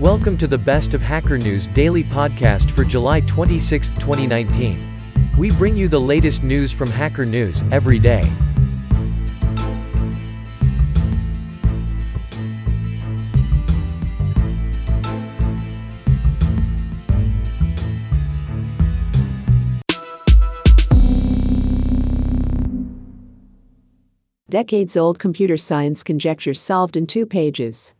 Welcome to the Best of Hacker News daily podcast for July 26, 2019. We bring you the latest news from Hacker News every day. Decades old computer science conjecture solved in two pages.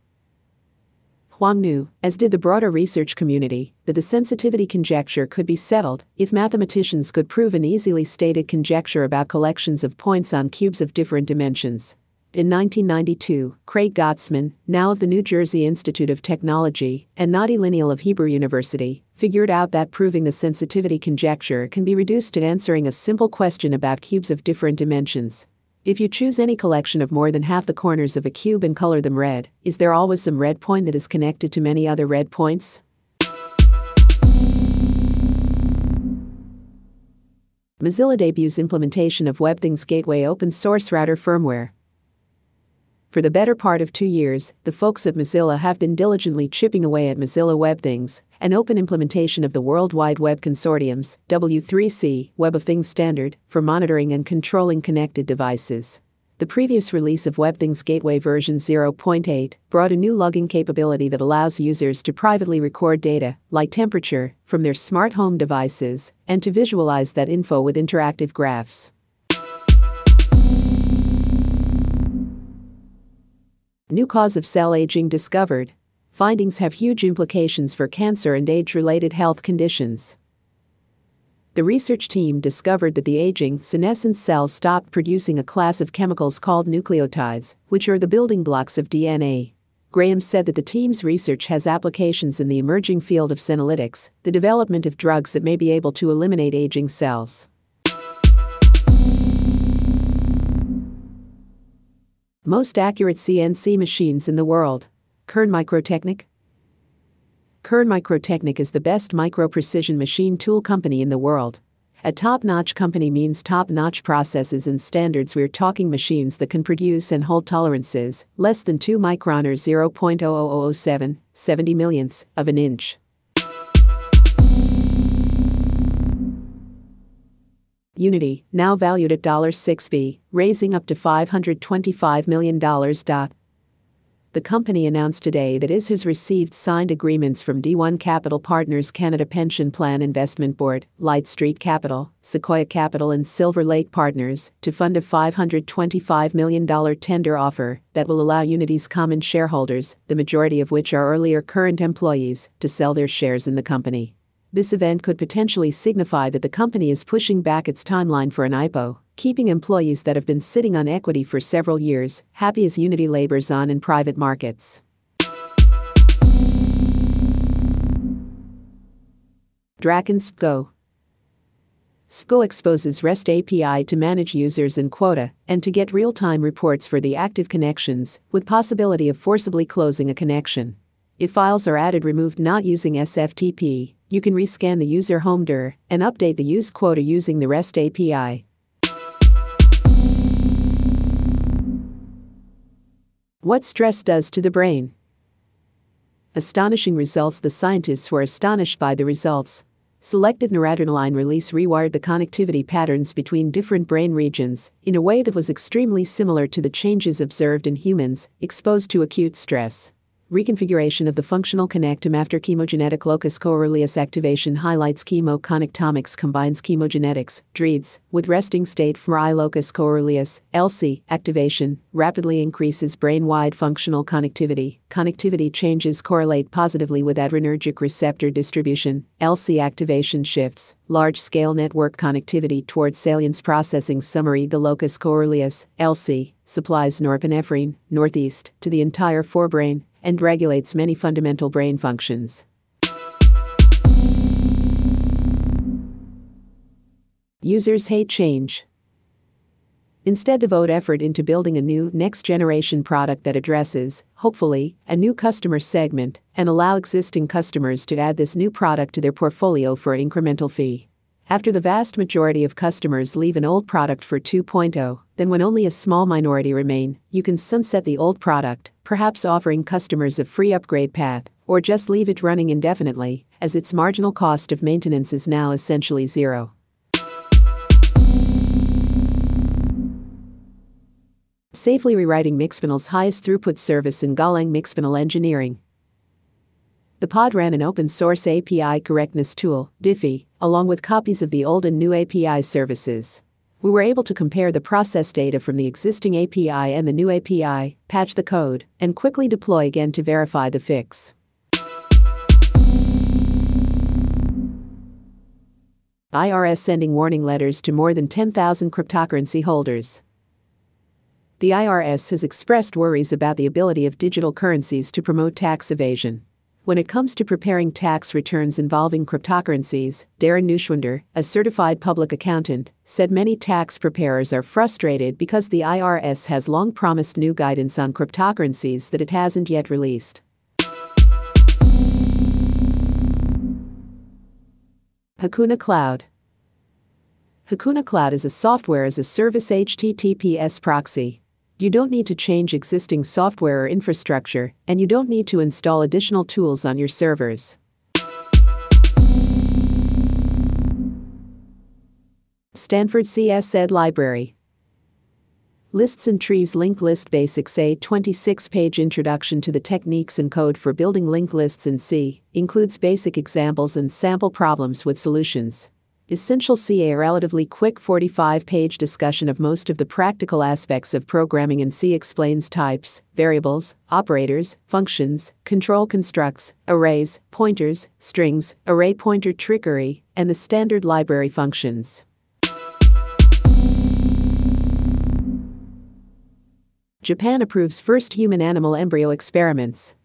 Huang knew, as did the broader research community, that the sensitivity conjecture could be settled if mathematicians could prove an easily stated conjecture about collections of points on cubes of different dimensions. In 1992, Craig Gotsman, now of the New Jersey Institute of Technology, and Nati Linial of Hebrew University, figured out that proving the sensitivity conjecture can be reduced to answering a simple question about cubes of different dimensions. If you choose any collection of more than half the corners of a cube and color them red, is there always some red point that is connected to many other red points? Mozilla debuts implementation of WebThings Gateway open source router firmware. For the better part of two years, the folks at Mozilla have been diligently chipping away at Mozilla WebThings, an open implementation of the World Wide Web Consortium's W3C Web of Things standard for monitoring and controlling connected devices. The previous release of WebThings Gateway version 0.8 brought a new logging capability that allows users to privately record data, like temperature, from their smart home devices and to visualize that info with interactive graphs. New cause of cell aging discovered. Findings have huge implications for cancer and age related health conditions. The research team discovered that the aging senescent cells stopped producing a class of chemicals called nucleotides, which are the building blocks of DNA. Graham said that the team's research has applications in the emerging field of senolytics, the development of drugs that may be able to eliminate aging cells. Most accurate CNC machines in the world. Kern Microtechnik? Kern Microtechnik is the best micro precision machine tool company in the world. A top notch company means top notch processes and standards. We're talking machines that can produce and hold tolerances less than 2 micron or 0.00007, 70 millionths of an inch. Unity, now valued at 6B, raising up to $525 million. The company announced today that it has received signed agreements from D1 Capital Partners Canada Pension Plan Investment Board, Light Street Capital, Sequoia Capital, and Silver Lake Partners to fund a $525 million tender offer that will allow Unity's common shareholders, the majority of which are earlier current employees, to sell their shares in the company. This event could potentially signify that the company is pushing back its timeline for an IPO, keeping employees that have been sitting on equity for several years happy as Unity labors on in private markets. drakkan SFTPGo SFTPGo exposes REST API to manage users in quota and to get real-time reports for the active connections, with possibility of forcibly closing a connection. If files are added removed not using SFTP, you can rescan the user home dir and update the used quota using the REST API. What stress does to the brain. Astonishing results. The scientists were astonished by the results. Selected noradrenaline release rewired the connectivity patterns between different brain regions in a way that was extremely similar to the changes observed in humans exposed to acute stress. Reconfiguration of the functional connectome after chemogenetic locus coeruleus activation highlights chemoconnectomics combines chemogenetics, DREADDs, with resting state fMRI locus coeruleus, LC, activation, rapidly increases brain-wide functional connectivity. Connectivity changes correlate positively with adrenergic receptor distribution. LC activation shifts, large-scale network connectivity towards salience processing summary the locus coeruleus, LC, supplies norepinephrine, northeast, to the entire forebrain, and regulates many fundamental brain functions. Users hate change. Instead, devote effort into building a new, next generation product that addresses, hopefully, a new customer segment and allow existing customers to add this new product to their portfolio for an incremental fee. After the vast majority of customers leave an old product for 2.0, then when only a small minority remain, you can sunset the old product, perhaps offering customers a free upgrade path, or just leave it running indefinitely, as its marginal cost of maintenance is now essentially zero. Safely rewriting Mixpanel's highest throughput service in Golang Mixpanel engineering. The pod ran an open source API correctness tool, Diffy, along with copies of the old and new API services. We were able to compare the process data from the existing API and the new API, patch the code, and quickly deploy again to verify the fix. IRS sending warning letters to more than 10,000 cryptocurrency holders. The IRS has expressed worries about the ability of digital currencies to promote tax evasion. When it comes to preparing tax returns involving cryptocurrencies, Darren Neuschwander, a certified public accountant, said many tax preparers are frustrated because the IRS has long promised new guidance on cryptocurrencies that it hasn't yet released. Hakuna Cloud Hakuna Cloud is a software as a service HTTPS proxy. You don't need to change existing software or infrastructure, and you don't need to install additional tools on your servers. Stanford CS Ed Library Lists and Trees Linked List Basics A 26 page introduction to the techniques and code for building linked lists in C includes basic examples and sample problems with solutions. Essential C a relatively quick 45 page discussion of most of the practical aspects of programming in C explains types, variables, operators, functions, control constructs, arrays, pointers, strings, array pointer trickery, and the standard library functions. Japan approves first human animal embryo experiments.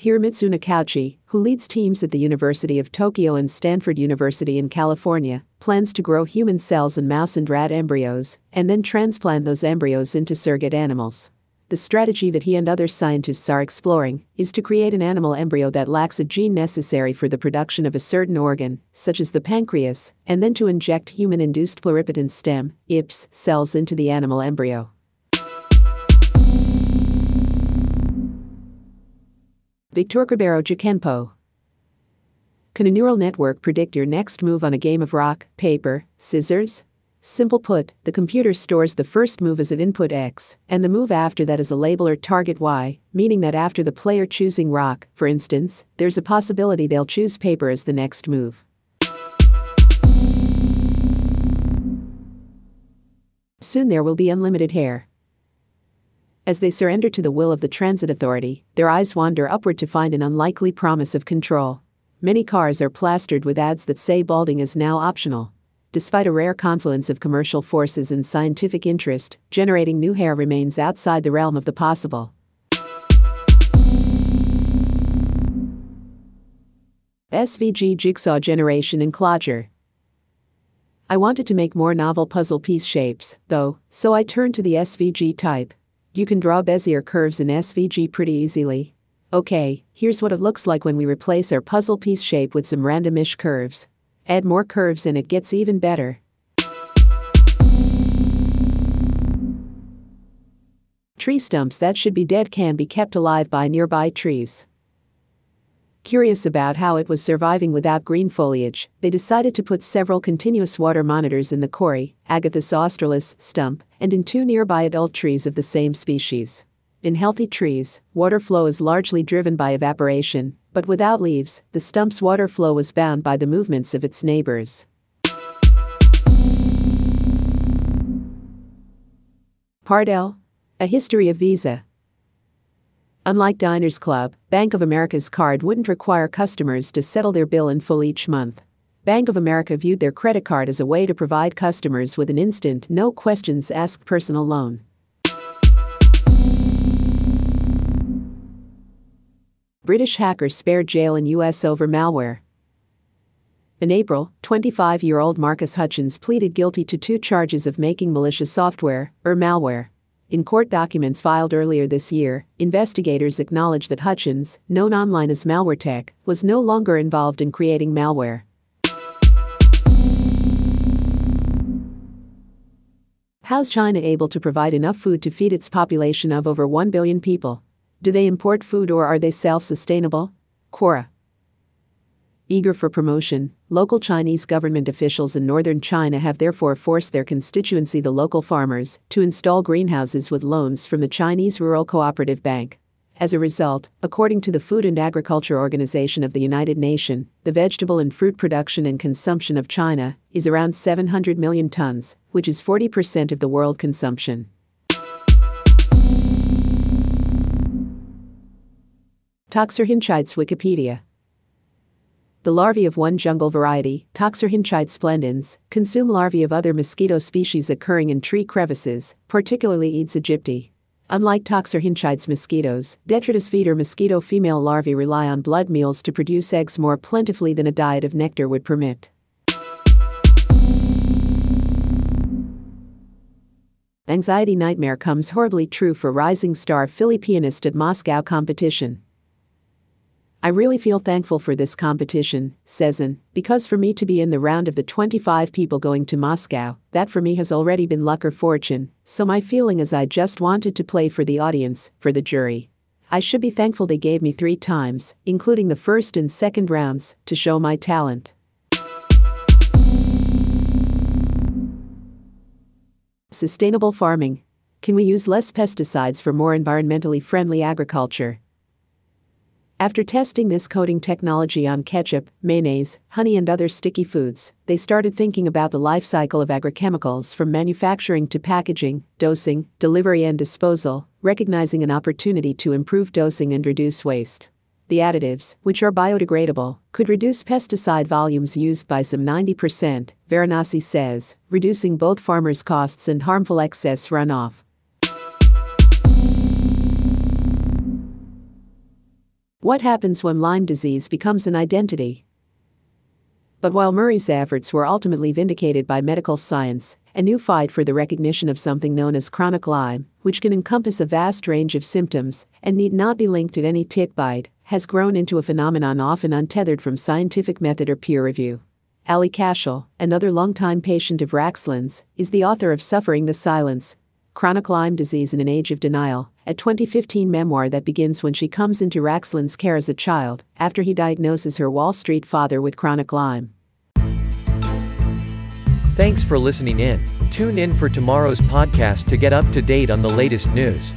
Hiromitsu Nakauchi, who leads teams at the University of Tokyo and Stanford University in California, plans to grow human cells in mouse and rat embryos and then transplant those embryos into surrogate animals. The strategy that he and other scientists are exploring is to create an animal embryo that lacks a gene necessary for the production of a certain organ, such as the pancreas, and then to inject human induced pluripotent stem IPS, cells into the animal embryo. Victor Ribeiro Jakenpo. Can a neural network predict your next move on a game of rock, paper, scissors? Simple put, the computer stores the first move as an input X, and the move after that as a label or target Y, meaning that after the player choosing rock, for instance, there's a possibility they'll choose paper as the next move. Soon there will be unlimited hair. As they surrender to the will of the transit authority, their eyes wander upward to find an unlikely promise of control. Many cars are plastered with ads that say balding is now optional. Despite a rare confluence of commercial forces and scientific interest, generating new hair remains outside the realm of the possible. SVG Jigsaw Generation in Clojure. I wanted to make more novel puzzle piece shapes, though, so I turned to the SVG type. You can draw Bezier curves in SVG pretty easily. Okay, here's what it looks like when we replace our puzzle piece shape with some randomish curves. Add more curves and it gets even better. Tree stumps that should be dead can be kept alive by nearby trees. Curious about how it was surviving without green foliage, they decided to put several continuous water monitors in the kauri, Agathis australis, stump, and in two nearby adult trees of the same species. In healthy trees, water flow is largely driven by evaporation, but without leaves, the stump's water flow was bound by the movements of its neighbors. Part L A History of Visa. Unlike Diners Club, Bank of America's card wouldn't require customers to settle their bill in full each month. Bank of America viewed their credit card as a way to provide customers with an instant, no questions asked personal loan. British hackers spared jail in US over malware. In April, 25 year old Marcus Hutchins pleaded guilty to two charges of making malicious software, or malware. In court documents filed earlier this year, investigators acknowledged that Hutchins, known online as MalwareTech, was no longer involved in creating malware. How's China able to provide enough food to feed its population of over 1 billion people? Do they import food or are they self sustainable? Quora. Eager for promotion, local Chinese government officials in northern China have therefore forced their constituency, the local farmers, to install greenhouses with loans from the Chinese Rural Cooperative Bank. As a result, according to the Food and Agriculture Organization of the United Nations, the vegetable and fruit production and consumption of China is around 700 million tons, which is 40% of the world consumption. Toxorhynchites Wikipedia the larvae of one jungle variety, Toxorhynchites splendens, consume larvae of other mosquito species occurring in tree crevices, particularly Aedes aegypti. Unlike Toxorhynchites mosquitoes, detritus feeder mosquito female larvae rely on blood meals to produce eggs more plentifully than a diet of nectar would permit. Anxiety nightmare comes horribly true for rising star Philly at Moscow competition. I really feel thankful for this competition, Sezin, because for me to be in the round of the 25 people going to Moscow, that for me has already been luck or fortune, so my feeling is I just wanted to play for the audience, for the jury. I should be thankful they gave me three times, including the first and second rounds, to show my talent. Sustainable farming. Can we use less pesticides for more environmentally friendly agriculture? After testing this coating technology on ketchup, mayonnaise, honey, and other sticky foods, they started thinking about the life cycle of agrochemicals from manufacturing to packaging, dosing, delivery, and disposal, recognizing an opportunity to improve dosing and reduce waste. The additives, which are biodegradable, could reduce pesticide volumes used by some 90%, Varanasi says, reducing both farmers' costs and harmful excess runoff. What happens when Lyme disease becomes an identity? But while Murray's efforts were ultimately vindicated by medical science, a new fight for the recognition of something known as chronic Lyme, which can encompass a vast range of symptoms and need not be linked to any tick bite, has grown into a phenomenon often untethered from scientific method or peer review. Allie Cashel, another longtime patient of Raxlen's, is the author of Suffering the Silence, Chronic Lyme Disease in an Age of Denial, a 2015 memoir that begins when she comes into Raxlen's care as a child, after he diagnoses her Wall Street father with chronic Lyme. Thanks for listening in. Tune in for tomorrow's podcast to get up to date on the latest news.